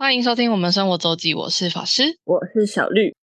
欢迎收听我们生活周记，我是法师。我是小绿。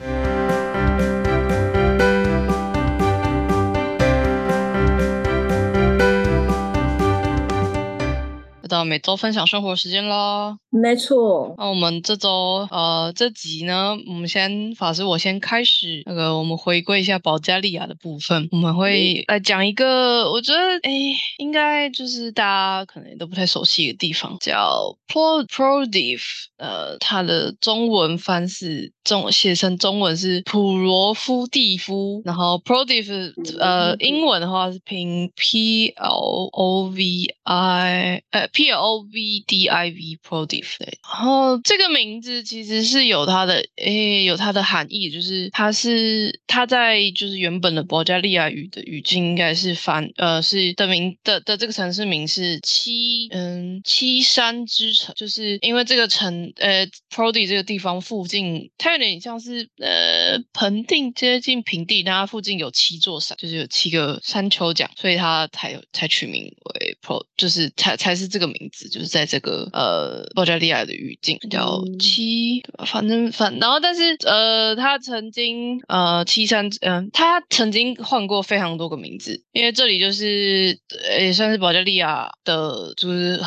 又到每周分享生活时间啦。没错，那我们这周呃这集呢，我们先法师我先开始那个，我们回归一下保加利亚的部分，我们会来讲一个我觉得诶应该就是大家可能也都不太熟悉的地方，叫 Pro Prodiv，呃，它的中文翻是中写成中文是普罗夫蒂夫，然后 Prodiv 呃英文的话是拼 P L O V I 呃 P O V D I V Prodiv。然后这个名字其实是有它的诶，有它的含义，就是它是它在就是原本的保加利亚语的语境应该是翻呃是的名的的这个城市名是七嗯七山之城，就是因为这个城呃 Prodi 这个地方附近，它有点像是呃盆地接近平地，但它附近有七座山，就是有七个山丘奖，所以它才有才取名为 Pro，就是才才是这个名字，就是在这个呃保加。利亚的语境叫七，反正反，然后但是呃，他曾经呃七三，嗯，他曾经换过非常多个名字，因为这里就是也算是保加利亚的，就是。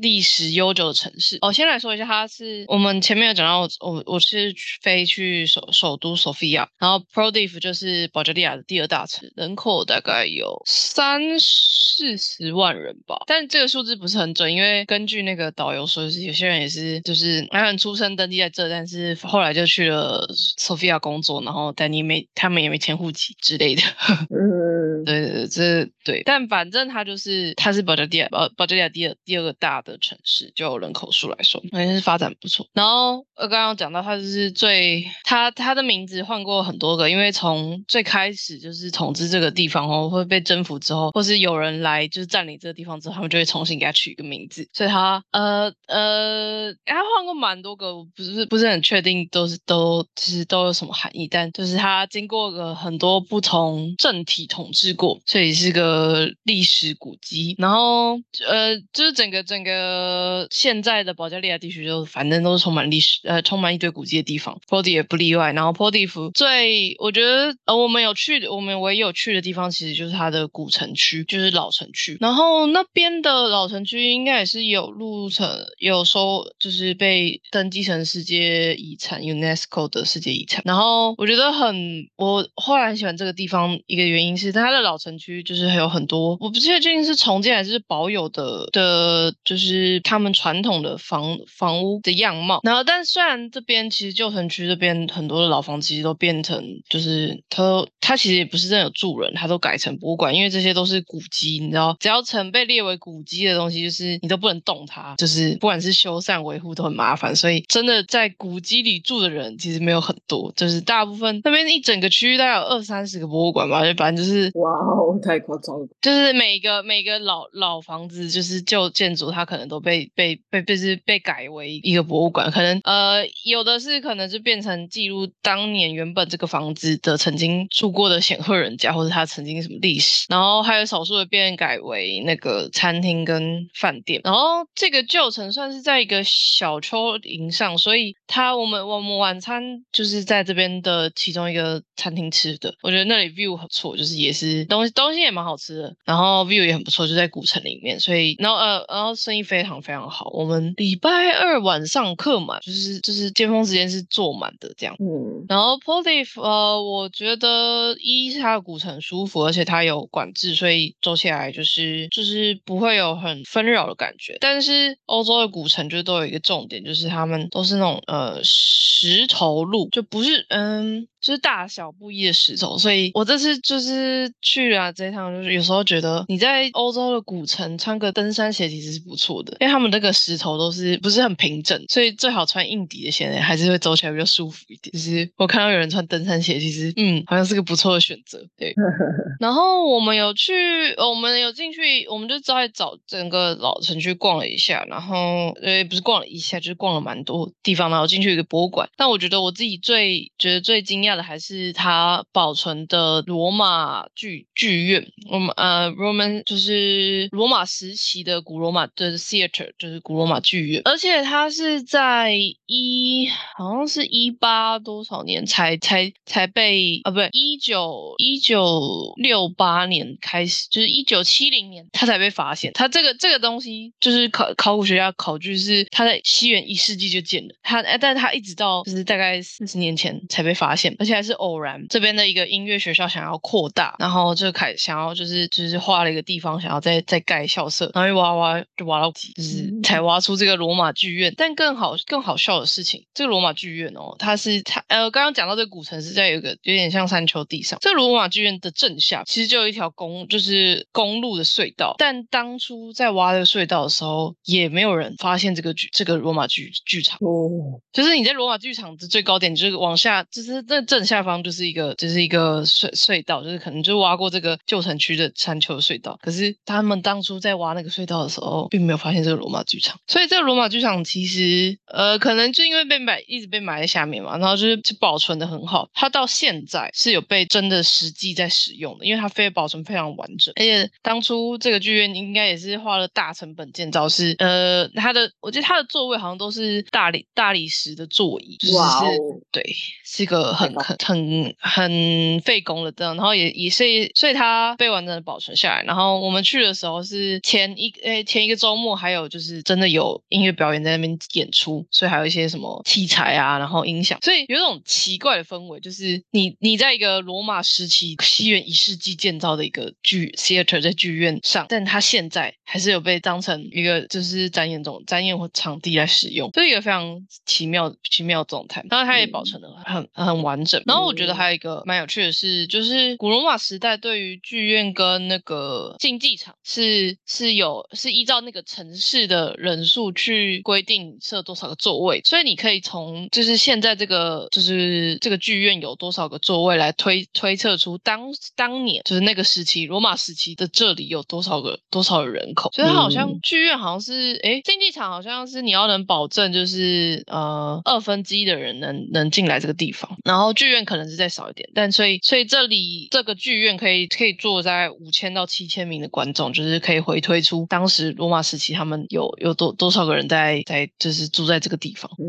历史悠久的城市哦，先来说一下，它是我们前面有讲到，我我是飞去首首都索菲亚，然后 Prodiv 就是保加利亚的第二大城，人口大概有三四十万人吧，但这个数字不是很准，因为根据那个导游说，是有些人也是就是他们出生登记在这，但是后来就去了索菲亚工作，然后但你没他们也没迁户籍之类的。嗯，对对对，这对，但反正他就是他是保加利亚保保加利亚第二第二个大。的城市就人口数来说，好像是发展不错。然后呃，刚刚讲到它就是最，它它的名字换过很多个，因为从最开始就是统治这个地方哦，会被征服之后，或是有人来就是占领这个地方之后，他们就会重新给他取一个名字。所以它呃呃，它换过蛮多个，不是不是很确定都是都其实都有什么含义，但就是它经过个很多不同政体统治过，所以是个历史古迹。然后呃，就是整个整个。呃，现在的保加利亚地区就反正都是充满历史，呃，充满一堆古迹的地方 p o d i 也不例外。然后 p o d i 最，我觉得呃，我们有去，我们唯一有去的地方其实就是它的古城区，就是老城区。然后那边的老城区应该也是有路程，有收，就是被登记成世界遗产 UNESCO 的世界遗产。然后我觉得很，我后来很喜欢这个地方一个原因是它的老城区就是还有很多，我不确定是重建还是保有的的，就是。是他们传统的房房屋的样貌，然后但虽然这边其实旧城区这边很多的老房子其实都变成，就是它它其实也不是真的有住人，它都改成博物馆，因为这些都是古迹，你知道，只要曾被列为古迹的东西，就是你都不能动它，就是不管是修缮维护都很麻烦，所以真的在古迹里住的人其实没有很多，就是大部分那边一整个区域大概有二三十个博物馆吧，就反正就是哇哦，太夸张了，就是每个每个老老房子就是旧建筑它。可能都被被被就是被改为一个博物馆，可能呃有的是可能就变成记录当年原本这个房子的曾经住过的显赫人家，或者他曾经什么历史，然后还有少数的变改为那个餐厅跟饭店，然后这个旧城算是在一个小丘陵上，所以他我们我们晚餐就是在这边的其中一个餐厅吃的，我觉得那里 view 很不错，就是也是东西东西也蛮好吃的，然后 view 也很不错，就在古城里面，所以然后呃然后生意。非常非常好，我们礼拜二晚上客满，就是就是尖峰时间是坐满的这样。嗯，然后 p o l i f 呃，我觉得一是它的古城舒服，而且它有管制，所以走起来就是就是不会有很纷扰的感觉。但是欧洲的古城就都有一个重点，就是他们都是那种呃石头路，就不是嗯。就是大小不一的石头，所以我这次就是去啊这一趟，就是有时候觉得你在欧洲的古城穿个登山鞋其实是不错的，因为他们那个石头都是不是很平整，所以最好穿硬底的鞋还是会走起来比较舒服一点。就是我看到有人穿登山鞋，其实嗯，好像是个不错的选择。对，然后我们有去，我们有进去，我们就在找整个老城区逛了一下，然后呃不是逛了一下，就是逛了蛮多地方，然后进去一个博物馆。但我觉得我自己最觉得最惊讶。的还是它保存的罗马剧剧院，我们呃 Roman 就是罗马时期的古罗马的 theater，就是古罗马剧院，而且它是在一好像是一八多少年才才才被啊不对一九一九六八年开始，就是一九七零年它才被发现。它这个这个东西就是考考古学家考据是它在西元一世纪就建的，它哎但是它一直到就是大概四十年前才被发现，而且还是偶然。这边的一个音乐学校想要扩大，然后就开想要就是就是画了一个地方，想要再再盖校舍，然后一挖挖就挖到就是才挖出这个罗马剧院。但更好更好笑的事情，这个罗马剧院哦，它是它呃刚刚讲到这个古城是在有一个有点像山丘地上，这个罗马剧院的正下其实就有一条公就是公路的隧道，但当初在挖这个隧道的时候，也没有人发现这个剧这个罗马剧剧场。哦，就是你在罗马剧场的最高点，就是往下，就是那正下方就是一个，就是一个隧隧道，就是可能就挖过这个旧城区的山丘隧道。可是他们当初在挖那个隧道的时候，并没有发现这个罗马剧场。所以这个罗马剧场其实，呃，可能就因为被埋，一直被埋在下面嘛，然后就是就保存的很好。它到现在是有被真的实际在使用的，因为它非保存非常完整。而且当初这个剧院应该也是花了大成本建造，是呃，它的我记得它的座位好像都是大理大理石的座椅，就是哇哦对，是一个很太很很很费工的这样，然后也也是所以它被完整的保存下来。然后我们去的时候是前一诶前一个周末，还有就是真的有音乐表演在那边演出，所以还有一些什么器材啊，然后音响，所以有一种奇怪的氛围，就是你你在一个罗马时期西元一世纪建造的一个剧 theater 在剧院上，但它现在还是有被当成一个就是展演中展演或场地来使用，这是一个非常奇妙奇妙的状态。然后它也保存的很很完整。然后我觉得还有一个蛮有趣的是，就是古罗马时代对于剧院跟那个竞技场是是有是依照那个城市的人数去规定设多少个座位，所以你可以从就是现在这个就是这个剧院有多少个座位来推推测出当当年就是那个时期罗马时期的这里有多少个多少的人口，所以它好像嗯。剧院好像是哎竞技场好像是你要能保证就是呃二分之一的人能能进来这个地方，然后剧院可能是再少一点，但所以所以这里这个剧院可以可以坐在五千到七千名的观众，就是可以回推出当时罗马时期他们有有多多少个人在在就是住在这个地方。嗯，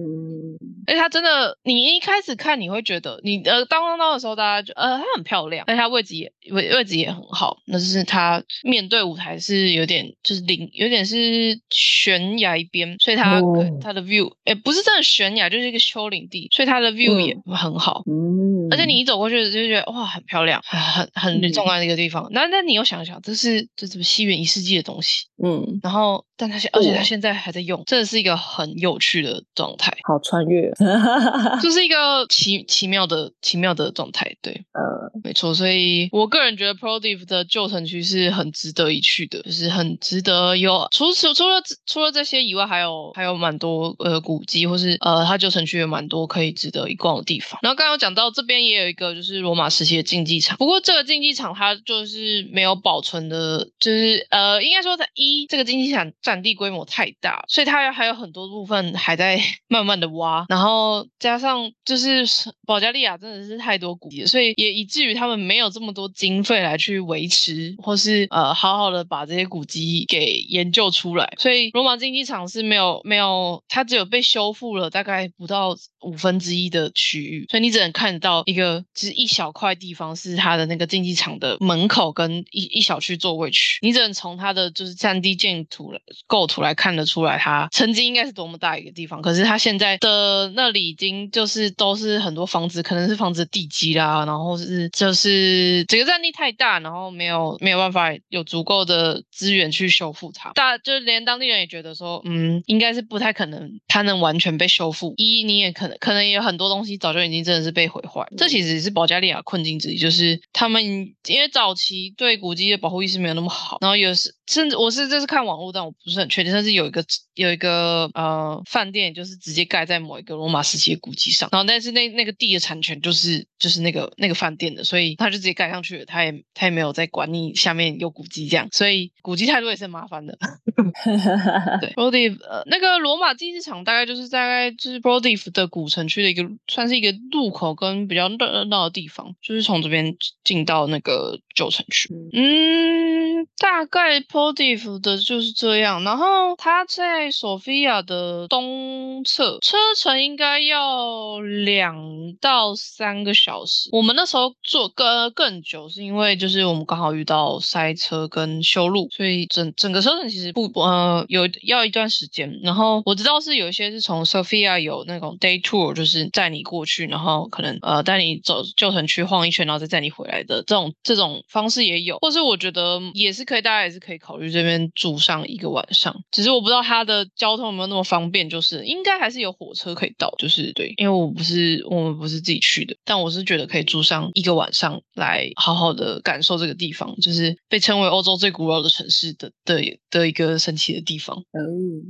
而且它真的，你一开始看你会觉得，你呃当当当的时候，大家就呃它很漂亮，而且它位置也位位置也很好。那就是它面对舞台是有点就是临有点是悬崖边，所以它它的 view 诶不是真的悬崖，就是一个丘陵地，所以它的 view 也很好。嗯，而且你一走过去就觉得哇，很漂亮，很很重要的一个地方。那那你又想想，这是这是西元一世纪的东西，嗯，然后但它现而且它现在还在用，真的是一个很有趣的状态。好穿越，就是一个奇奇妙的奇妙的状态，对，呃，没错。所以我个人觉得 Prodiv 的旧城区是很值得一去的，就是很值得有除除除了除了这些以外，还有还有蛮多呃古迹，或是呃它旧城区有蛮多可以值得一逛的地方。然后刚刚有讲到这边也有一个就是罗马时期的竞技场，不过这个竞技场它就是没有保存的，就是呃应该说在一这个竞技场占地规模太大，所以它还有很多部分还在 慢慢的挖，然后加上就是保加利亚真的是太多古迹了，所以也以至于他们没有这么多经费来去维持，或是呃好好的把这些古迹给研究出来，所以罗马竞技场是没有没有，它只有被修复了大概不到五分之一的区域，所以你只能看到一个就是一小块地方是它的那个竞技场的门口跟一一小区座位区，你只能从它的就是占地建图构图来看得出来，它曾经应该是多么大一个地方。可是它现在的那里已经就是都是很多房子，可能是房子的地基啦，然后是就是整个占地太大，然后没有没有办法有足够的资源去修复它。大就连当地人也觉得说，嗯，应该是不太可能它能完全被修复。一你也可能可能也有很多东西早就已经真的是被毁坏，这其实也是保加利亚困境之一，就是他们因为早期对古迹的保护意识没有那么好，然后有时甚至我是这是看网络，但我不是很确定，但是有一个有一个呃饭店，就是直接盖在某一个罗马时期的古迹上，然后但是那那个地的产权就是就是那个那个饭店的，所以他就直接盖上去了，他也他也没有在管你下面有古迹这样，所以古迹太多也是很麻烦的。对 b r o d i v 呃，那个罗马竞技场大概就是大概就是 b r o d i v 的古城区的一个算是一个入口跟比较较热闹的地方，就是从这边进到那个旧城区。嗯大概 Podiv 的就是这样。然后它在索菲亚的东侧，车程应该要两到三个小时。我们那时候坐更更久，是因为就是我们刚好遇到塞车跟修路，所以整整个车程其实不呃有要一段时间。然后我知道是有一些是从 Sophia 有那种 day tour，就是带你过去，然后可能呃带你走旧城区晃一圈，然后再载你回来的这种这种方式也有，或是我觉得也是可以，大家也是可以考虑这边住上一个晚上。只是我不知道它的交通有没有那么方便，就是应该还是有火车可以到，就是对，因为我不是我们不是自己去的，但我是觉得可以住上一个晚上来好好的感受这个地方，就是被称为欧洲最古老的城市的的的一个神奇的地方。哦，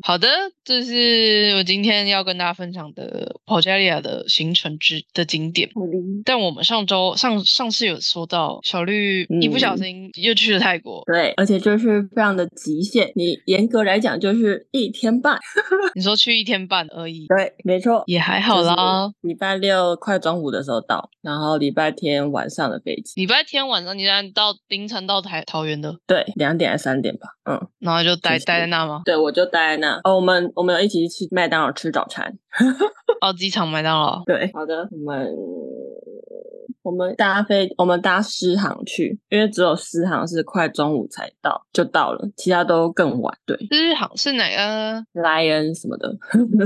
好的，这是我今天要跟大家分享的保加利亚的行程之的景点。但我们上周上上次有说到，小绿一不小嗯心又去了泰国。对，而且就是非常的极限，你严格来讲就是一天半。你说去一天半而已，对，没错，也还好啦。礼拜六快中午的时候到，然后礼拜天晚上的飞机，礼拜天晚上你然到凌晨到台桃园的，对，两点还是三点吧，嗯，然后就待待在那吗？对，我就待在那。哦，我们我们有一起去麦当劳吃早餐。哦，机场麦当劳。对，好的，我们我们搭飞，我们搭狮航去，因为只有狮航是快中午才到，就到了，其他都更晚。对狮航是哪个？，Lion 什么的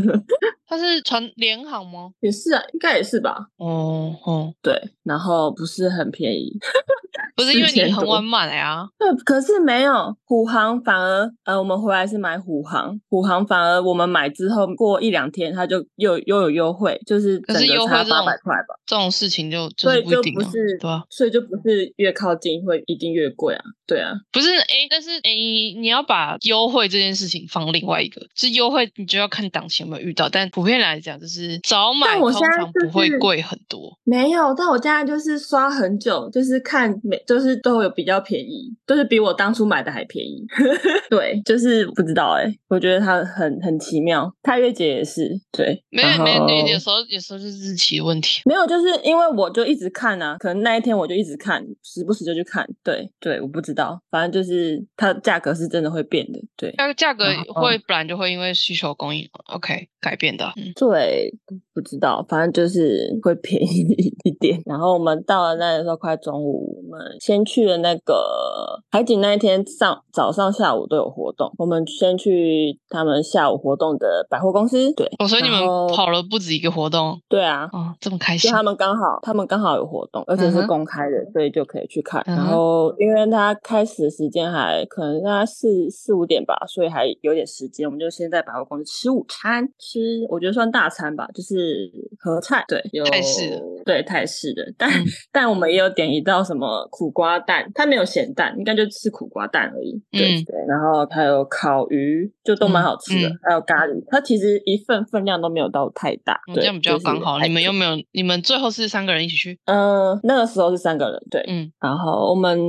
它是船联航吗？也是啊，应该也是吧。哦哦，对，然后不是很便宜。不是因为你4000多很晚买啊。对，可是没有虎航，反而呃，我们回来是买虎航，虎航反而我们买之后过一两天，它就又又有优惠，就是整个差八百块吧。这种事情就就所以就不一定啊，不是，对啊。所以就不是越靠近会一定越贵啊，对啊，不是诶，但是诶，你要把优惠这件事情放另外一个，是优惠你就要看档期有没有遇到，但普遍来讲，就是早买但我通现在就常不会贵很多。没有，但我现在就是刷很久，就是看每就是都有比较便宜，就是比我当初买的还便宜。对，就是不知道哎、我觉得它很很奇妙。太月姐也是对，没有没有，后有有时候有时候是日期的问题。没有，就是因为我就一直看啊，可能那一天我就一直看，时不时就去看。对对，我不知道，反正就是它价格是真的会变的。对那个价格会不然就会因为需求供应，OK 改变的。嗯，对，不知道，反正就是会便宜 一点。然后我们到了那的时候快中午，我们先去了那个海景那一天上早上下午都有活动，我们先去他们下午活动的百货公司。对，哦，所以你们跑了不止一个活动。对啊，哦，这么开心。就他们刚好，他们刚好有活动，而且是公开的，所以就可以去看。嗯然后，因为他开始的时间还可能大概四四五点吧，所以还有点时间，我们就先在百货公司吃午餐，吃我觉得算大餐吧，就是合菜，对，有泰式的。对泰式的，但、嗯。但我们也有点一道什么苦瓜蛋，它没有咸蛋，应该就吃苦瓜蛋而已。对、嗯对，然后还有烤鱼，就都蛮嗯好吃的，嗯还有咖喱，它其实一份分量都没有到太大，这样比较就是刚好。你们有没有？你们最后是三个人一起去？嗯，那个时候是三个人，对，嗯然后我们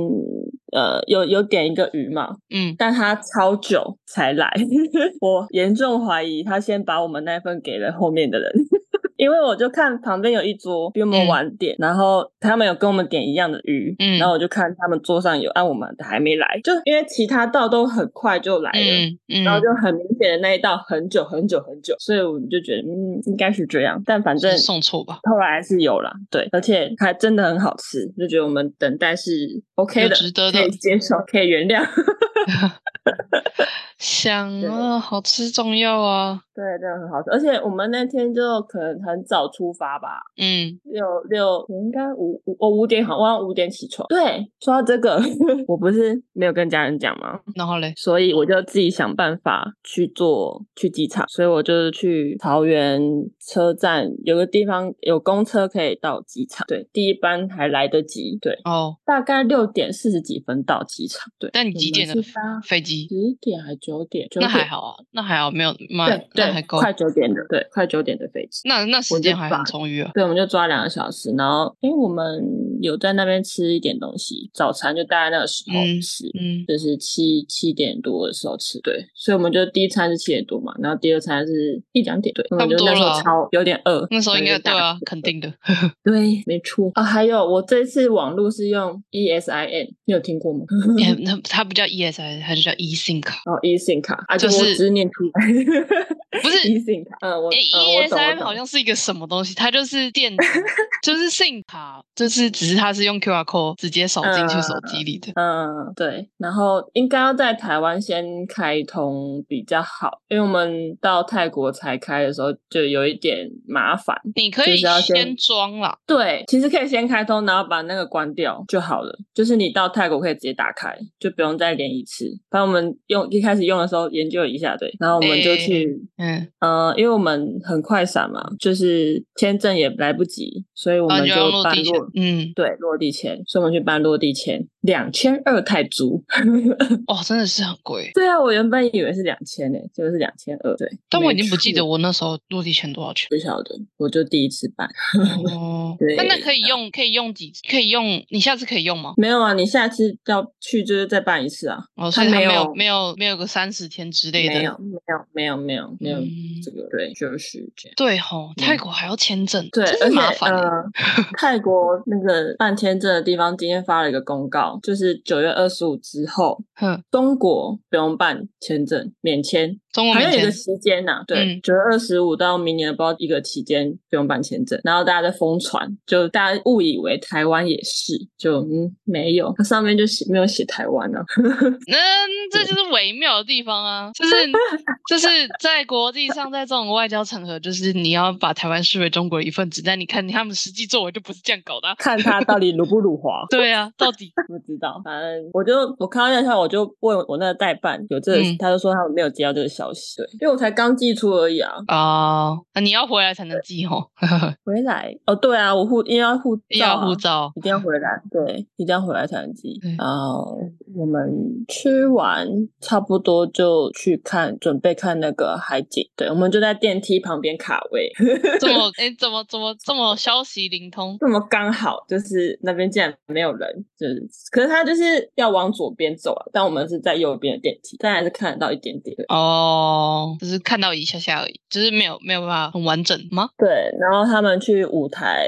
呃有有点一个鱼嘛，嗯，但他超久才来，我严重怀疑他先把我们那份给了后面的人，因为我就看旁边有一桌比我们嗯晚点，然后他们有跟我们点一样的鱼，嗯然后我就看他们桌上有，按、我们的还没来，就因为其他道都很快就来了。嗯嗯，然后就很明显的那一道很久很久很久，所以我们就觉得嗯应该是这样，但反正是送错吧？后来还是有了，对，而且还真的很好吃，就觉得我们等待是 OK 的，值得的可以接受，可以原谅。想对啊，好吃重要啊。对，真的很好吃，而且我们那天就可能很早出发吧，嗯，六六应该五五我五点好，我要五点起床。对，说到这个，我不是没有跟家人讲吗？然后嘞，所以我就自己想办法去坐去机场，所以我就是去桃园车站有个地方有公车可以到机场，对，第一班还来得及，对，哦，大概六点四十几分到机场，对。但你几点的飞机？十点还九九点，九那还，好啊，那还好，没有慢对对，还够，快九点的，对，快九点的飞机。那那时间还把很充裕啊。对，我们就抓两个小时，然后因为我们有在那边吃一点东西，早餐就大概那个时候嗯吃，嗯，就是七七点多的时候吃，对，所以我们就第一餐是七点多嘛，然后第二餐是一两点，对，我们就那时候超有点饿，那时候应该对啊，肯定的。对，没错啊。还有我这次网络是用 ESIN，你有听过吗？也 那它不叫 ESI，它就叫 eSIM 卡，哦，eSIM 卡啊，就就是我只是念出来，不是 eSIM 卡，嗯，我诶嗯我懂我 ESIM 好像是一个什么东西，它就是电子，就是 SIM 卡，就是只是它是用 QR code 直接扫进去手机里的。嗯，对，然后应该要在台湾先开通比较好，因为我们到泰国才开的时候就有一点麻烦。你可以先先装了，对，其实可以先开通，然后把那个关掉就好了。就是你到泰国可以直接打开，就不用再连一次。反正我们用一开始用的时候研究一下，对，然后我们就去，嗯，呃，因为我们很快闪嘛，就是签证也来不及，所以我们就办落，嗯，对落地签，所以我们去办落地签，两千二泰铢。哦，真的是很贵，对啊，我原本以为是两千呢，结果是两千二。对，但我已经不记得我那时候落地签多少钱。不晓得，我就第一次办。哦，对那那可以用，可以用几，可以用，你下次可以用吗？没有啊，你下次要去就是再办一次啊。哦，所以它没没有有没有没有个三十天之类的，没有，没有，没有，没有，没有嗯这个，对，就是这样。对吼，泰国还要签证，对，真而且麻烦欸。呃，泰国那个办签证的地方今天发了一个公告，就是九月二十五之后，哼，中国不用办签证，免签，中国免签好像有一个，期间呐、对嗯，九月二十五到明年不知道一个期间不用办签证，然后大家在疯传，就大家误以为台湾也是，就嗯没有，它上面就写没有写台湾啊，那这就是微妙的地方啊，就是 就是在国际上，在这种外交场合，就是你要把台湾视为中国的一份子，但你看他们实际作为就不是这样搞的啊、看他到底辱不辱华。对啊，到底不知道，反正我就我看到那条，我就问我那个代办有这他就说他们没有接到这个消息，对，因为我才刚寄出而已啊，啊、那你要回来才能寄吼，回来哦，对啊，我护因为要护照、啊，要护照。一定要回来，对，一定要回来才能寄对。然后我们吃完差不多就去看，准备看那个海景。对，我们就在电梯旁边卡位，这么 哎，怎么怎么这么消息灵通？这么刚好，就是那边竟然没有人，就是，可是他就是要往左边走啊，但我们是在右边的电梯，但还是看得到一点点。对哦，只是看到一下下而已，就是没有没有办法很完整吗？对，然后他们去舞台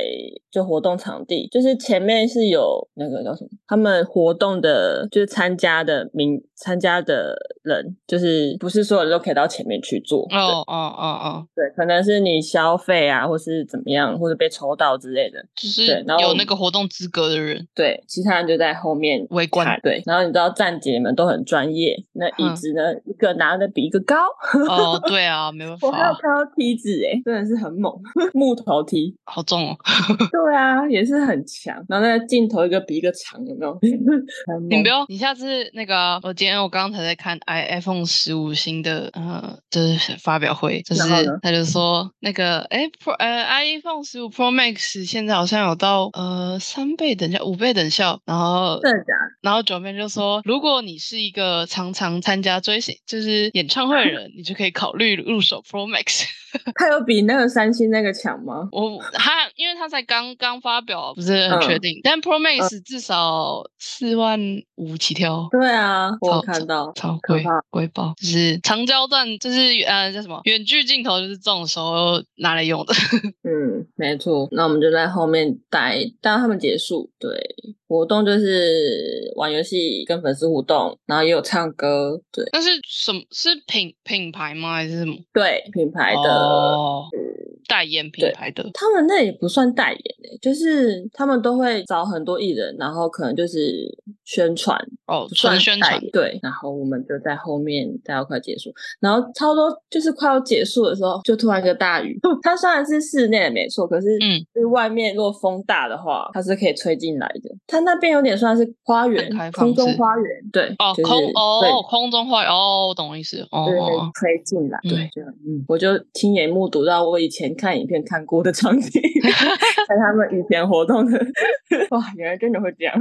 就活动场地，就是前面是有那个叫什么，他们活动的，就是参加的名参加的人，就是不是所有人都可以到前面去做。哦哦哦哦，对，可能是你消费啊，或是怎么样，或者被抽到之类的。就是对然后有那个活动资格的人对，其他人就在后面围观对，然后你知道站姐们都很专业，那椅嗯子呢，一个拿的比一个高。哦，对啊，没办我还有，看到梯子诶，真的是很猛，木头梯。好重哦。对啊，也是很强。然后那个镜头一个比一个长，有没有？你不用，你下次那个，我今天我刚才在看 i iPhone 十五新的呃，就是发表会，就是他就说那个哎 Pro 呃 iPhone 十五 Pro Max 现在好像有到呃三倍等效、五倍等效，然后真的假的？然后九妹就说，如果你是一个常常参加追星就是演唱会你就可以考虑入手 Pro Max。它有比那个三星那个强吗？我它因为它才刚刚发表，不是很嗯确定，但 Pro Max 至少四万五起跳。对啊，我看到。超贵可怕贵爆，就是长焦段，就是呃叫什么远距镜头，就是这种时候拿来用的。嗯，没错。那我们就在后面待，待到他们结束。对，活动就是玩游戏、跟粉丝互动，然后也有唱歌。对那是什么？是品品牌吗？还是什么？对，品牌的。哦，代言品牌的。他们那也不算代言诶，就是他们都会找很多艺人，然后可能就是宣传，哦，算纯宣传。对，然后我们就在后面待到快结束，然后差不多就是快要结束的时候，就突然一个大雨。它虽然是室内没错，可是嗯，就是外面如果风大的话，它是可以吹进来的。它那边有点算是花园空中花园，对，哦，就是空对哦，空中花园哦，我懂我意思。哦对，吹进来，嗯对，就嗯，我就亲眼目睹到我以前看影片看过的场景，在他们以前活动的，哇，原来真的会这样，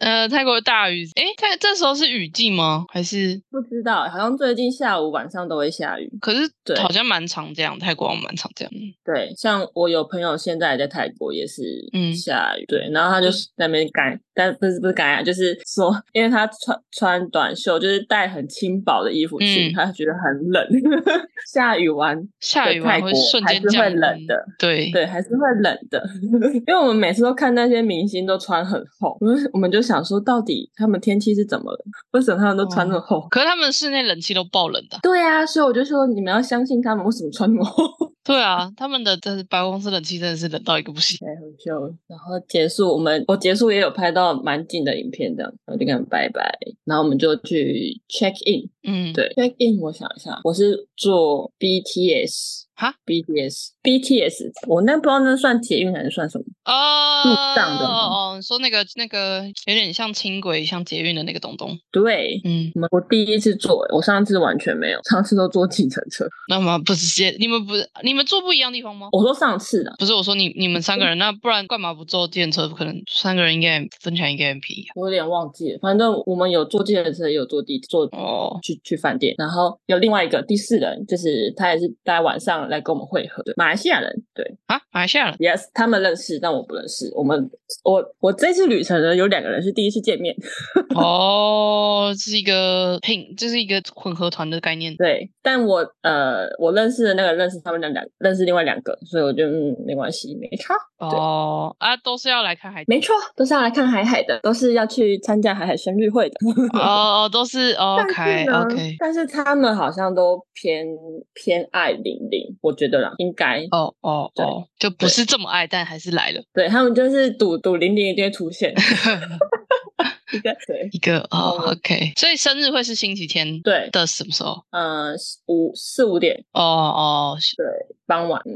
呃，泰国的大雨，诶，泰在这时候是雨季吗？还是不知道，好像最近下午晚上都会下雨。可是对好像蛮常这样，泰国蛮常这样。对，像我有朋友现在在泰国也是嗯下雨，对，然后他就在那边干，但不是不是感染，就是说，因为他穿穿短袖，就是带很轻薄的衣服去，嗯他觉得很冷，下雨完下雨完还是会冷的。对，对，还是会冷的，因为我们每次都看那些明星都穿很厚，我们我们就想说，到底他们天气是怎么了？为什么他们都穿那么厚？可是他们室内冷气都爆冷的啊。对啊，所以我就说你们要相信他们为什么穿那么厚。对啊，他们的这白公司冷气真的是冷到一个不行。太好笑了。然后结束，我们我结束也有拍到蛮近的影片，这样，然后就跟他们拜拜，然后我们就去 check in。嗯，对，check in，我想一下，我是做 BTS。哈 BTS BTS，我那不知道那算捷运还是算什么？哦，路上的吗哦，你说那个那个有点像轻轨、像捷运的那个东东。对，嗯，我第一次坐，我上次完全没有，上次都坐计程车。那么不直接你们不是你们坐不一样地方吗？我说上次的，不是我说你你们三个人，那不然干嘛不坐电车？可能三个人应该分起来应该很便宜啊。我有点忘记了，反正我们有坐计程车，也有坐地坐哦，去去饭店，然后有另外一个第四人，就是他也是大概晚上来跟我们会合，对，马来西亚人，对啊，马来西亚人，yes，他们认识，但我不认识。我们我我这次旅程呢，有两个人是第一次见面，哦，是一个拼，这是一个混合团的概念。对，但我呃我认识的那个认识他们两两认识另外两个，所以我就嗯没关系，没差，哦啊，都是要来看海。没错，都是要来看海海的，都是要去参加海海生日会的。哦哦，都是 OK 是 OK。但是他们好像都偏偏爱玲玲，我觉得啦，应该哦哦对哦，就不是这么爱，但还是来了对他们就是赌赌零零一定会出现。一个对一个哦哦 OK。所以生日会是星期天对，的什么时候？呃，五四五点哦哦，对傍晚，嗯，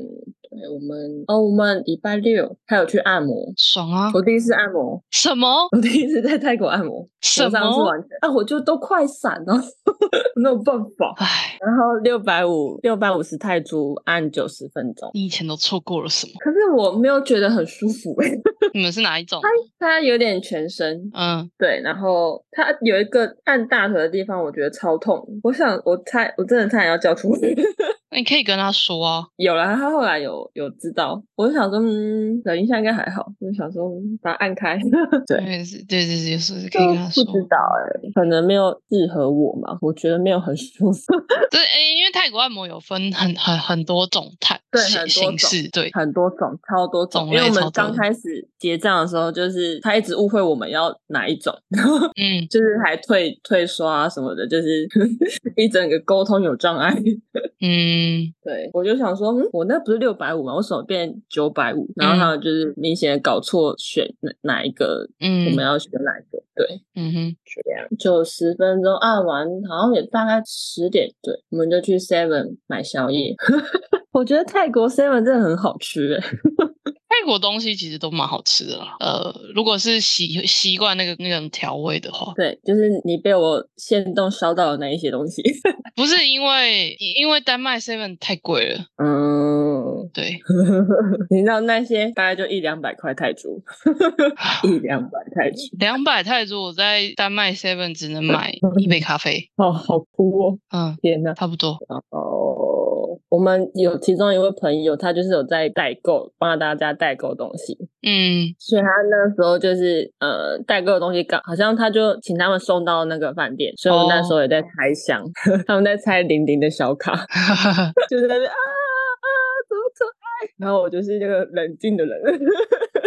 对我们哦，我们礼拜六还有去按摩，爽啊！我第一次按摩，什么我第一次在泰国按摩，什我上次么？完全啊，我就都快散了，没有办法。唉，然后六百五六百五十泰铢按九十分钟，你以前都错过了什么？可是我没有觉得很舒服哎、你们是哪一种？它有点全身，嗯，对，然后它有一个按大腿的地方，我觉得超痛。我想，我差，我真的差点要叫出来。那你可以跟他说啊。有了，他后来有有知道，我就想说，嗯，等一下应该还好。就想说，嗯把它按开。对，对，对对是可以跟他说。不知道哎、可能没有适合我嘛，我觉得没有很舒服。对，诶因为泰国按摩有分很很很多种态对形很多种对，很多种，超多种。种因为我们刚开始结账的时候，就是他一直误会我们要哪一种，然后嗯，就是还退退刷啊什么的，就是 一整个沟通有障碍。嗯，对，我就想说，嗯，我那不是六百五吗？为什么变九百五？然后他们就是明显的搞错选哪哪一个，嗯我们要选哪一个？对，嗯哼，就这样，就十分钟按完，好像也大概十点，对，我们就去 Seven 买宵夜。我觉得泰国 Seven 真的很好吃欸诶、泰国东西其实都蛮好吃的啦。呃，如果是习习惯那个那种调味的话，对，就是你被我现动烧到的那一些东西。不是因为因为丹麦 seven 太贵了，嗯，对，你知道那些大概就一两百块泰铢，一两百泰铢，两百泰铢，我在丹麦 seven 只能买一杯咖啡，哦，好哭哦，嗯，天呐。差不多。哦，我们有其中一位朋友，他就是有在代购，帮大家代购东西，嗯，所以他那时候就是呃代购的东西刚好像他就请他们送到那个饭店，所以我那时候也在拆箱，他们在拆玲玲的小卡，就是在那边啊然后我就是那个冷静的人，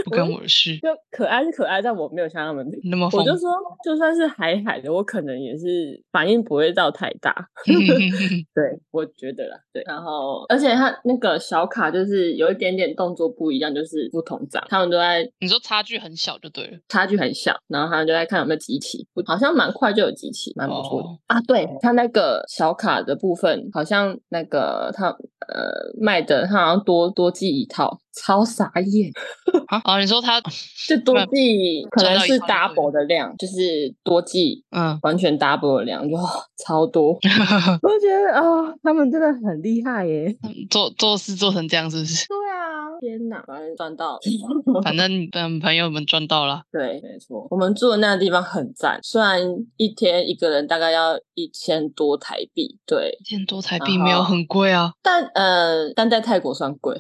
不干我的事，就可爱是可爱，但我没有像他们。那么我就。说，就算是海海的，我可能也是反应不会到太大。对，我觉得啦，对。然后，而且他那个小卡就是有一点点动作不一样，就是不同张，他们都在你说差距很小就对了。差距很小，然后他们就在看有没有集齐，好像蛮快就有集齐，蛮不错的、哦啊。对他那个小卡的部分，好像那个他呃卖的，他好像多多寄一套，超傻眼，啊？啊！你说他，就多寄可能是 double 的量，就是多寄嗯，完全 double 的量，就哦 超多。我觉得啊、他们真的很厉害耶。做做事做成这样是不是？对啊，天哪，反正赚到了。反正等朋友们赚到了。对，没错，我们住的那个地方很赞，虽然一天一个人大概要一千多台币，对，一千多台币没有很贵啊，但呃，但在泰国算贵。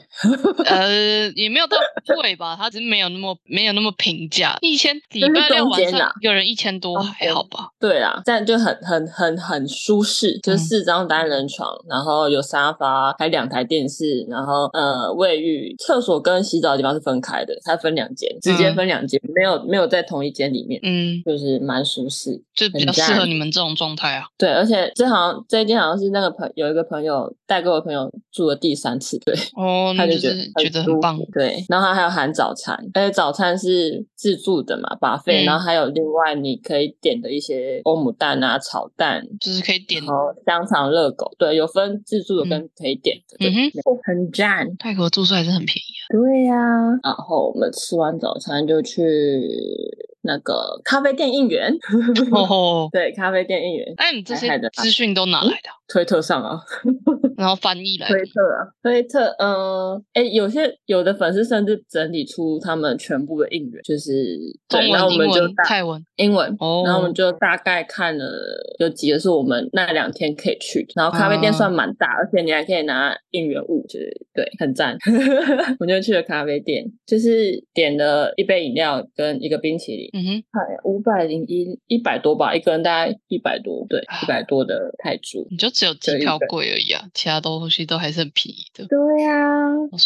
呃，也没有到贵吧，它只是没有那么没有那么平价，一千礼就是拜六晚上中间啊一个人一千多还好吧？对啊，这样就很很很很舒适，就是四张单人床，然后有沙发，还两台电视，然后呃卫浴、厕所跟洗澡的地方是分开的，它分两间，直接嗯分两间，没有没有在同一间里面，嗯，就是蛮舒适。就比较适合你们这种状态啊。对，而且这好像这一间好像是那个朋有一个朋友带给我的朋友住了第三次，对，哦，他就觉得觉得很棒。对，然后他还有含早餐，而且早餐是自助的嘛，把费、嗯然后还有另外你可以点的一些欧姆蛋啊、炒蛋，就是可以点然后香肠、热狗，对，有分自助的跟可以点的，对嗯很赞。泰国住宿还是很便宜啊。对呀、然后我们吃完早餐就去那个咖啡店应援，哦，对，咖啡店应援，哎，你这些资讯都哪来的啊？推特上啊，然后翻译来的推特啊，推特，嗯，哎，有些有的粉丝甚至整理出他们全部的应援，就是中对，然后我们就大泰文。英文，哦然后我们就大概看了有几个是我们那两天可以去的，然后咖啡店哦算蛮大，而且你还可以拿应援物，就是对，很赞。我就去了咖啡店，就是点了一杯饮料跟一个冰淇淋，嗯哼，哎，五百零一一百多吧，一个人大概一百多，对，一百多的泰铢。你就只有机可以票贵而已啊，其他东西都还是很便宜的。对呀、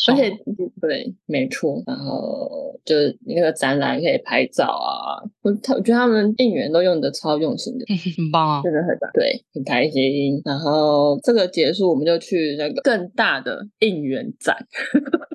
而且对，没错，然后就是那个展览可以拍照啊，我他我觉得他们应援都用的超用心的。很棒啊！真的很棒，对，很开心。然后这个结束，我们就去那个更大的应援展，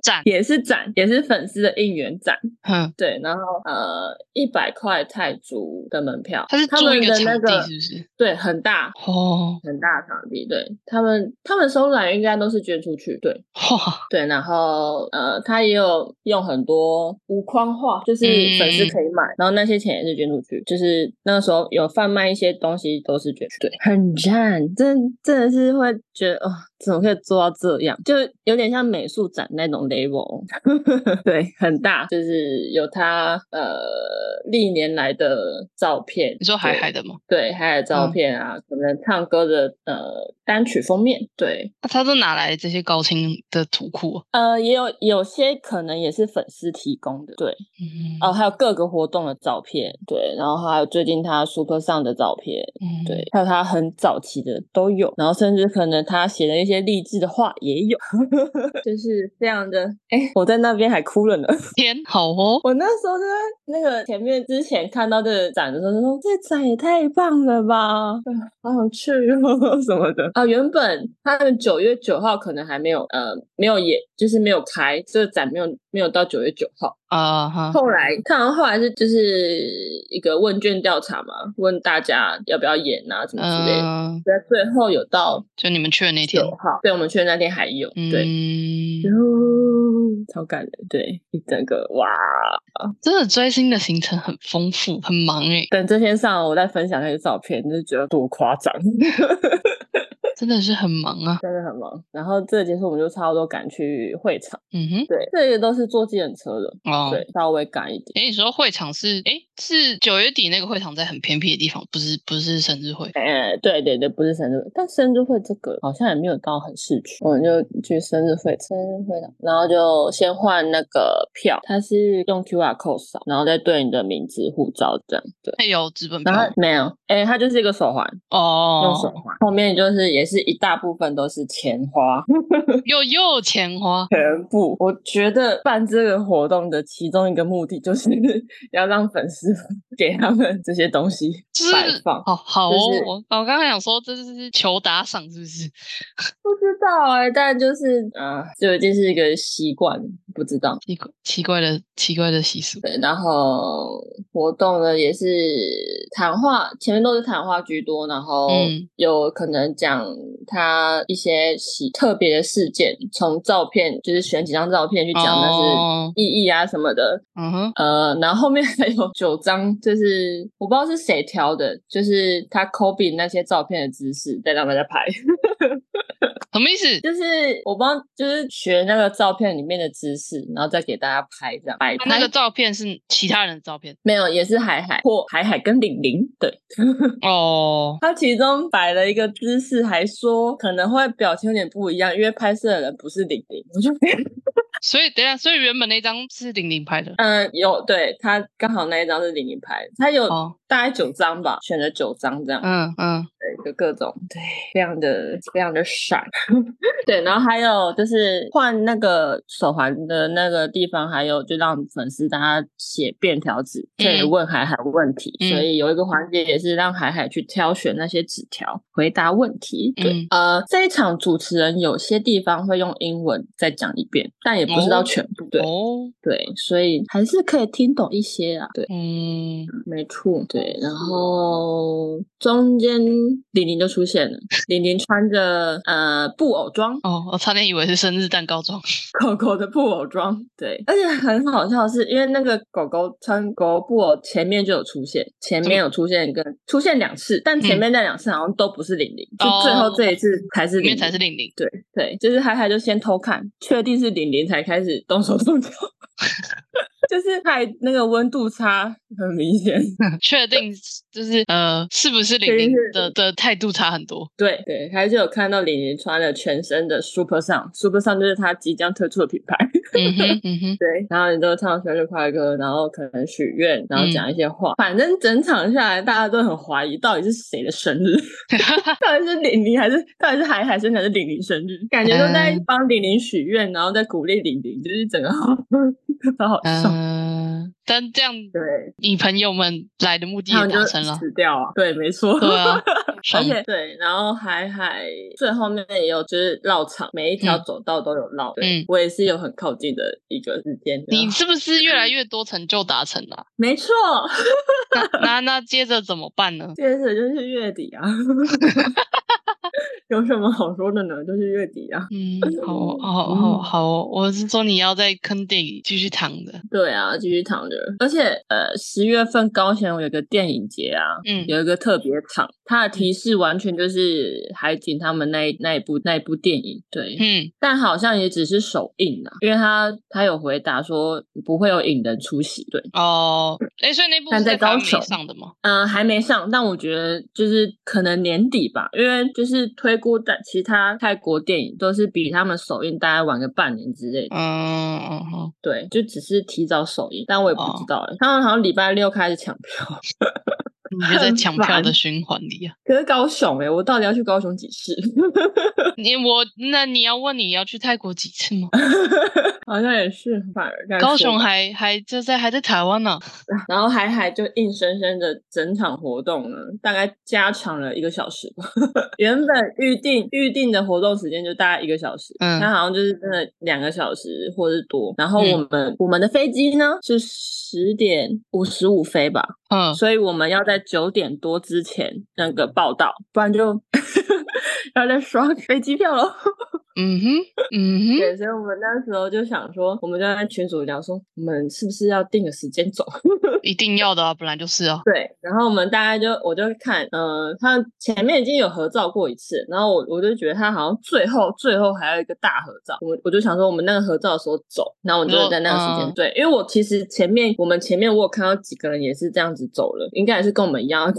展，也是展，也是粉丝的应援展。嗯，对，然后呃，一百块泰铢的门票，他是他们的那个是不是？对很大哦，很大场地，对他们他们收来应该都是捐出去，对 哇，对，然后呃，他也有用很多无框画，就是粉丝嗯可以买，然后那些钱也是捐出去，就是那个时候有贩卖一些东西都是捐出去，对，很赞，真真的是会觉得哦，怎么可以做到这样？就有点像美术展那种 level，对，很大，就是有他呃历年来的照片，你说海对海的吗？对海海的照嗯片啊，可能唱歌的呃单曲封面，对，那他都拿来这些高清的图库啊？呃，也有有些可能也是粉丝提供的，对，嗯，哦，还有各个活动的照片，对，然后还有最近他 Super 上的照片，嗯，对，还有他很早期的都有，然后甚至可能他写的一些励志的话也有，就是这样的。哎，我在那边还哭了呢。天，好哦，我那时候就在那个前面之前看到这个展的时候，就说这展也太棒了吧，嗯 好想去哦什么的啊。原本他们九月九号可能还没有呃没有演，就是没有开这个展没有没有到九月九号。啊哈，后来看完后来是就是一个问卷调查嘛，问大家要不要演啊什么之类的。嗯，在最后有到就你们去的那天对我们去的那天还有，对，超感人，对，一整个哇！真的追星的行程很丰富，很忙诶，等这天上，我再分享那些照片，就觉得多夸张，真的是很忙啊。真的很忙。然后这个结束，我们就差不多赶去会场，嗯哼，对，这些都是坐计程车的，哦，对，稍微赶一点。诶，你说会场是诶，是九月底那个会场在很偏僻的地方，不是不是生日会。哎、对对对，不是生日会，但生日会这个好像也没有到很市区，我们就去生日会，生日会场，然后就先换那个票，它是用 QR code 扫，然后再对你的名字、护照这样，对。那有纸本票然后没有，哎、它就是一个手环哦，用手哦，环，后面就是也是一大部分都是钱花，又又钱花，全部。我觉得办这个活动的其中一个目的就是 要让粉丝 给他们这些东西 是摆放。好好哦就是，我我刚刚想说这是求打赏是不是？不知道哎、但就是啊、就已经是一个习惯，不知道。奇怪奇怪的奇怪的习俗。对，然后活动呢也是谈话，前面都是谈话居多，然后嗯有可能讲他一些喜特别的事件，从照片就是选几张照片去讲那哦是意义啊什么的，嗯哼，呃，然后后面还有九张，就是我不知道是谁挑的，就是他 copy 那些照片的姿势，再让大家拍。什么意思？就是我帮，就是学那个照片里面的姿势，然后再给大家拍这样摆拍。那个照片是其他人的照片没有，也是海海或海海跟玲玲。对，哦。他其中摆了一个姿势，还说可能会表情有点不一样，因为拍摄的人不是玲玲。我就所以等下，所以原本那张是玲玲拍的。嗯，有对他刚好那一张是玲玲拍的，他有哦大概九张吧，选了九张这样。嗯嗯各种对，非常的非常的闪。对，然后还有就是换那个手环的那个地方，还有就让粉丝大家写便条纸，可以嗯问海海问题。嗯所以有一个环节也是让海海去挑选那些纸条，回答问题。对，嗯呃，这一场主持人有些地方会用英文再讲一遍，但也不是到哦全部。对、哦对，所以还是可以听懂一些啊。对。嗯没错，对，然后中间玲玲就出现了，玲玲穿着呃布偶装，哦，我差点以为是生日蛋糕装。狗狗的布偶装，对，而且很好笑的是，因为那个狗狗穿狗狗布偶前面就有出现，前面有出现一个出现两次，但前面那两次好像都不是玲玲，就最后这一次才是玲玲，里面才是玲玲。对对，就是海海就先偷看，确定是玲玲才开始动手动脚。就是太那个温度差很明显，确定就是呃，是不是玲玲的的态度差很多？对对，还是有看到玲玲穿了全身的 Super Sound，Super Sound 就是她即将推出的品牌。嗯哼嗯哼，对，然后你都唱生日快乐歌，然后可能许愿，然后讲一些话，反正整场下来，大家都很怀疑到底是谁的生日，到底是玲玲还是到底是海海生日还是玲玲生日，感觉都在嗯。帮玲玲许愿，然后在鼓励玲玲，就是整个好好好笑。嗯，但这样对，你朋友们来的目的也达成了。死掉啊！对，没错。对啊，而且对，然后海海最后面也有就是绕场，每一条嗯走道都有绕。对嗯我也是有很靠近的一个时间。你是不是越来越多成就达成了啊？没错，那那那接着怎么办呢？接着就是月底啊。有什么好说的呢？就是月底啊。嗯，好好好好，我是说你要在坑底继续躺着。对啊，继续躺着。而且呃，十月份高雄有个电影节啊，嗯有一个特别场，它的提示完全就是海景他们那一那一部那一部电影。对，嗯，但好像也只是首映啊，因为他他有回答说不会有影人出席。对，哦，哎，所以那部但是在高雄上的吗？嗯、还没上，但我觉得就是可能年底吧，因为就是推估的其他泰国电影都是比他们首映大概晚个半年之类的。嗯嗯嗯，对，就只是提早首映，但我也不不知道哎、他们好像礼拜六开始抢票，你就在抢票的循环里啊。可是高雄哎、我到底要去高雄几次？你我那你要问你要去泰国几次吗？好像也是，反而高雄还还就在还在台湾呢。然后海海就硬生生的整场活动呢，大概加长了一个小时吧。原本预定预定的活动时间就大概一个小时，嗯它好像就是真的两个小时或是多。然后嗯我们、我们的飞机呢是十点五十五飞吧，嗯，所以我们要在九点多之前那个报道，不然就 然后再刷飞机票喽。嗯哼，嗯哼，对，所以我们那时候就想说，我们就在群组聊说，我们是不是要定个时间走？一定要的啊，本来就是啊。对，然后我们大概就我就看，呃，他前面已经有合照过一次，然后我我就觉得他好像最后最后还有一个大合照，我我就想说我们那个合照的时候走，然后我就在那个时间、嗯对，因为我其实前面我们前面我有看到几个人也是这样子走了，应该也是跟我们一样。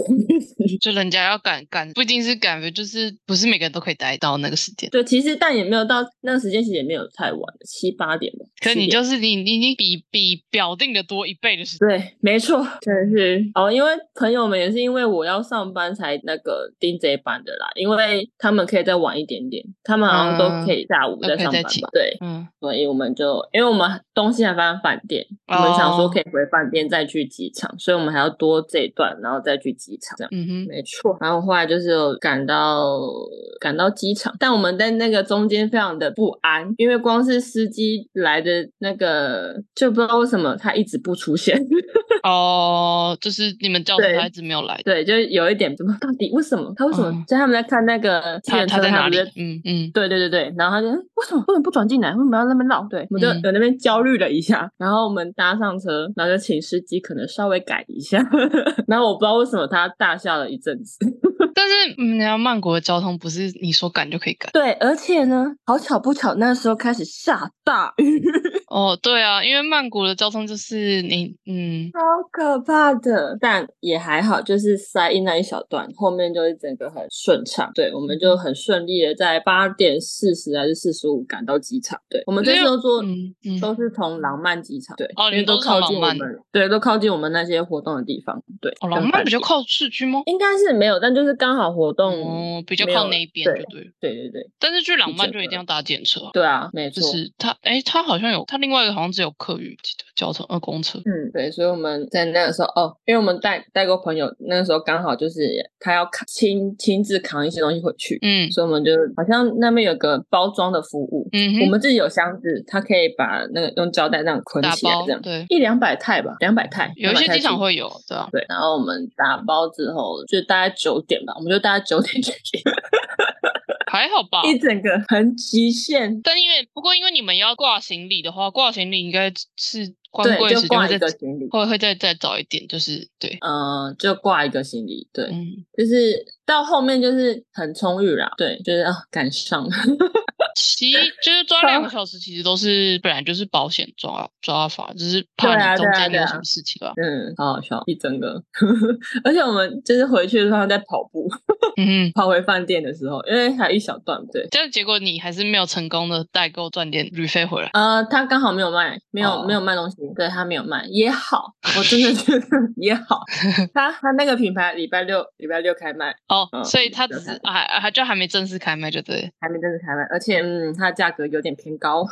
就人家要赶赶，不一定是赶，就是不是每个人都可以待到那个时间。对，其实但也没有到那个时间，其实也没有太晚，七八点吧。可是你就是你，你已经比比表定的多一倍的时间。对，没错，真的是哦，因为朋友们也是因为我要上班才那个订这一班的啦，因为他们可以再晚一点点，他们好像都可以下午再上班吧。对，嗯，所以我们就因为我们东西还放在饭店，我们想说哦可以回饭店再去机场，所以我们还要多这一段，然后再去机场这样。嗯哼，没错，然后后来就是有赶到赶到机场，但我们在那个中间非常的不安，因为光是司机来的那个就不知道为什么他一直不出现，哦，就是你们叫他，一直没有来，对，就有一点怎么到底为什么他为什么嗯在他们在看那个计他程车，他在哪里？嗯嗯，对对对对，然后他就嗯为什么为什么不转进来？为什么要那边绕？对，我们就嗯有那边焦虑了一下，然后我们搭上车，然后就请司机可能稍微改一下，然后我不知道为什么他大笑了一阵子，但是嗯，你要曼谷的交通不是你说赶就可以赶。对，而且呢，好巧不巧，那时候开始下大雨，哦，对啊，因为曼谷的交通就是你嗯，超可怕的。但也还好，就是塞一那一小段，后面就是整个很顺畅。对，我们就很顺利的在八点四十还是四十五赶到机场。对，我们这时候坐嗯嗯，都是从廊曼机场，对，哦你们都靠近我们，对，都靠近我们那些活动的地方，对。廊曼比较靠市区吗？应该是没有，但就是刚好活动，哦，比较靠那一边对就对。对对对，但是去廊曼就一定要搭电车啊，对啊，没就错。是它，哎，它好像有，它另外一个好像只有客运，记得交通二公车。嗯，对，所以我们在那个时候哦，因为我们带带过朋友，那个时候刚好就是他要扛亲亲自扛一些东西回去，嗯所以我们就好像那边有个包装的服务，嗯，我们自己有箱子，他可以把那个用胶带这样捆起来，这样对，一两百泰吧，两百泰有一些机场会有，对啊。对，然后我们打包之后就大概九点吧，我们就大概九点去，还好吧。一整个很极限，但因为不过因为你们要挂行李的话，挂行李应该是关对，柜就挂一个行李，会会再再早一点，就是对，嗯、就挂一个行李，对，嗯，就是到后面就是很充裕啦，对，就是啊赶上，其 就是抓两个小时，其实都是本来就是保险抓抓法，只是怕你中间有什么事情吧。嗯，好好笑，一整个，而且我们就是回去的时候在跑步，嗯，跑回饭店的时候，因为还有一小段，对，这样结果你还是没有成功的代购赚点旅费回来。呃，他刚好没有卖，没有、哦没有卖东西，对他没有卖也好，我真的觉得 也好，他他那个品牌礼拜六礼拜六开卖，哦，嗯所以他只还还就还没正式开卖，就对。还没正式开卖，而且嗯，它价格有点偏高，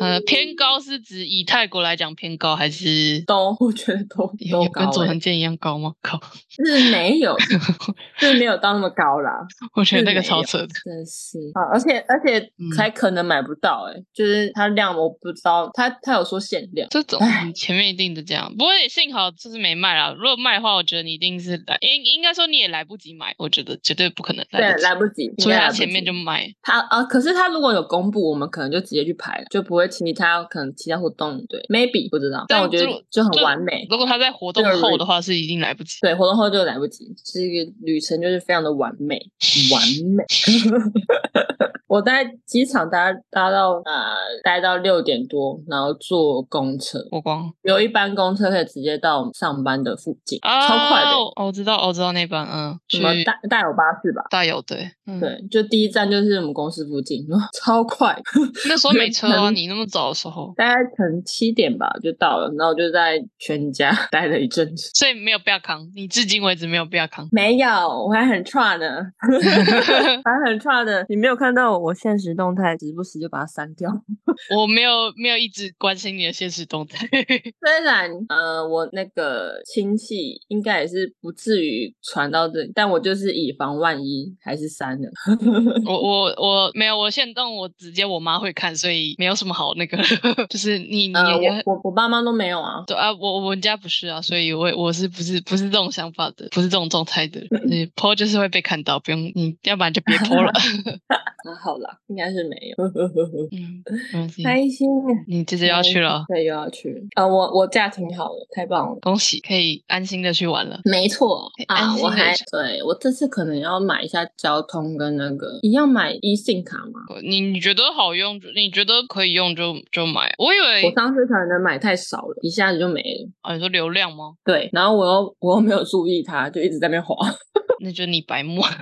呃，偏高是指以泰国来讲偏高，还是都我觉得都都高、欸跟佐藤，健一样高吗？高，是没有，是没有到那么高啦，我觉得那个超扯的。真是啊！而且而且嗯才可能买不到哎、就是它量我不知道，它它有说限量，这种前面一定的这样，不过也幸好就是没卖啦。如果卖的话，我觉得你一定是来，应应该说你也来不及买，我觉得绝对不可能对来得及，来不及，除非应该来不他前面就卖。他啊，可是他如果有公布，我们可能就直接去排了，就不会其他可能其他活动对，maybe 不知道，但我觉得就很完美。如果他在活动后的话，是一定来不及。对，活动后就来不及，这个旅程就是非常的完美，完美。我在机场搭搭到呃待到六点多，然后坐公车，我光有一班公车可以直接到上班的附近，啊，超快的。哦我知道，我知道那班，嗯，什么大大有巴士吧？大有对，嗯，对，就第一站就是我们公司附近，超快。那时候没车啊，你那么早的时候，大概可能七点吧就到了，然后我就在全家 待了一阵子。所以没有不要扛，你至今为止没有不要扛。没有，我还很 try 呢，还很 try 的。你没有看到我现实动态，时不时就把它删掉。我没有没有一直关心你的现实动态。虽然呃，我那个亲戚应该也是不至于传到这里，但我就是以防万一，还是删了。我我我没有，我现动我直接我妈会看，所以没有什么好那个，就是你你呃，我我我爸妈都没有啊。对啊，我我们家不是啊，所以我我是不是不是这种想法的，不是这种状态的。你 po 就是会被看到，不用你要不然就别 po 了。啊，好了，应该是没有。嗯，开心啊！你这次要去了，对，又要去啊！我我假挺好的，太棒了。恭喜，可以安心的去玩了。没错啊，我还对我这次可能要买一下交通跟那个一样买 e 信卡吗？你你觉得好用，你觉得可以用就就买。我以为我为上次可能买太少了，一下子就没了。啊，你说流量吗？对，然后我又我又没有注意它，就一直在那边滑，那就你白目。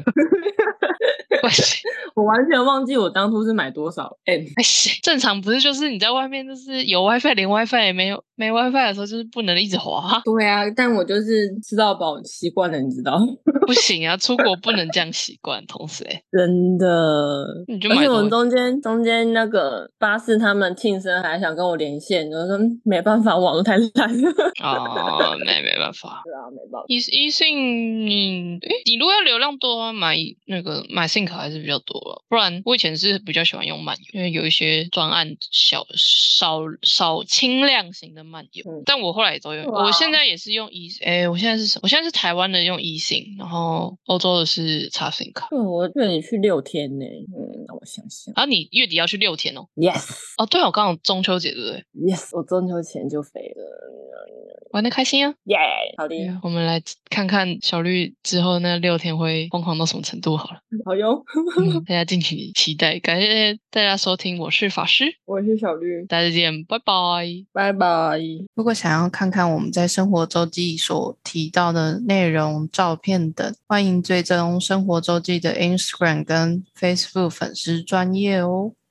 我完全忘记我当初是买多少 M。正常不是就是你在外面就是有 WiFi 连 WiFi 也没有，没 WiFi 的时候就是不能一直滑，对啊，但我就是吃到饱习惯了，你知道，不行啊，出国不能这样习惯。同时、欸，真的。你就而且我们中间中间那个巴士他们庆生还想跟我连线，我说嗯没办法，网络太烂了。啊，没没办法。对啊，没办法。一一信你，诶，你如果要流量多的话，买那个买 SIM 卡还是比较多了。不然我以前是比较喜欢用漫游，因为有一些专案小少少轻量型的漫游。嗯但我后来也都用，我现在也是用一，哎，我现在是什么？我现在是台湾的用一信，然后欧洲的是插 SIM 卡。对，我对你去六天呢，嗯，让我想想啊，你月底要去六天哦。，yes 哦，对哦，刚好中秋节对不对？yes，我中秋前就飞了，玩的开心啊！耶，好的，我们来看看小绿之后那六天会疯狂到什么程度好了。好哟，大家敬请期待。感谢大家收听，我是法师，我是小绿，大家再见，拜拜，拜拜。如果想要看看我们在生活周记所提到的内容、照片欢迎追踪生活周记的 Instagram 跟 Facebook 粉丝专业哦。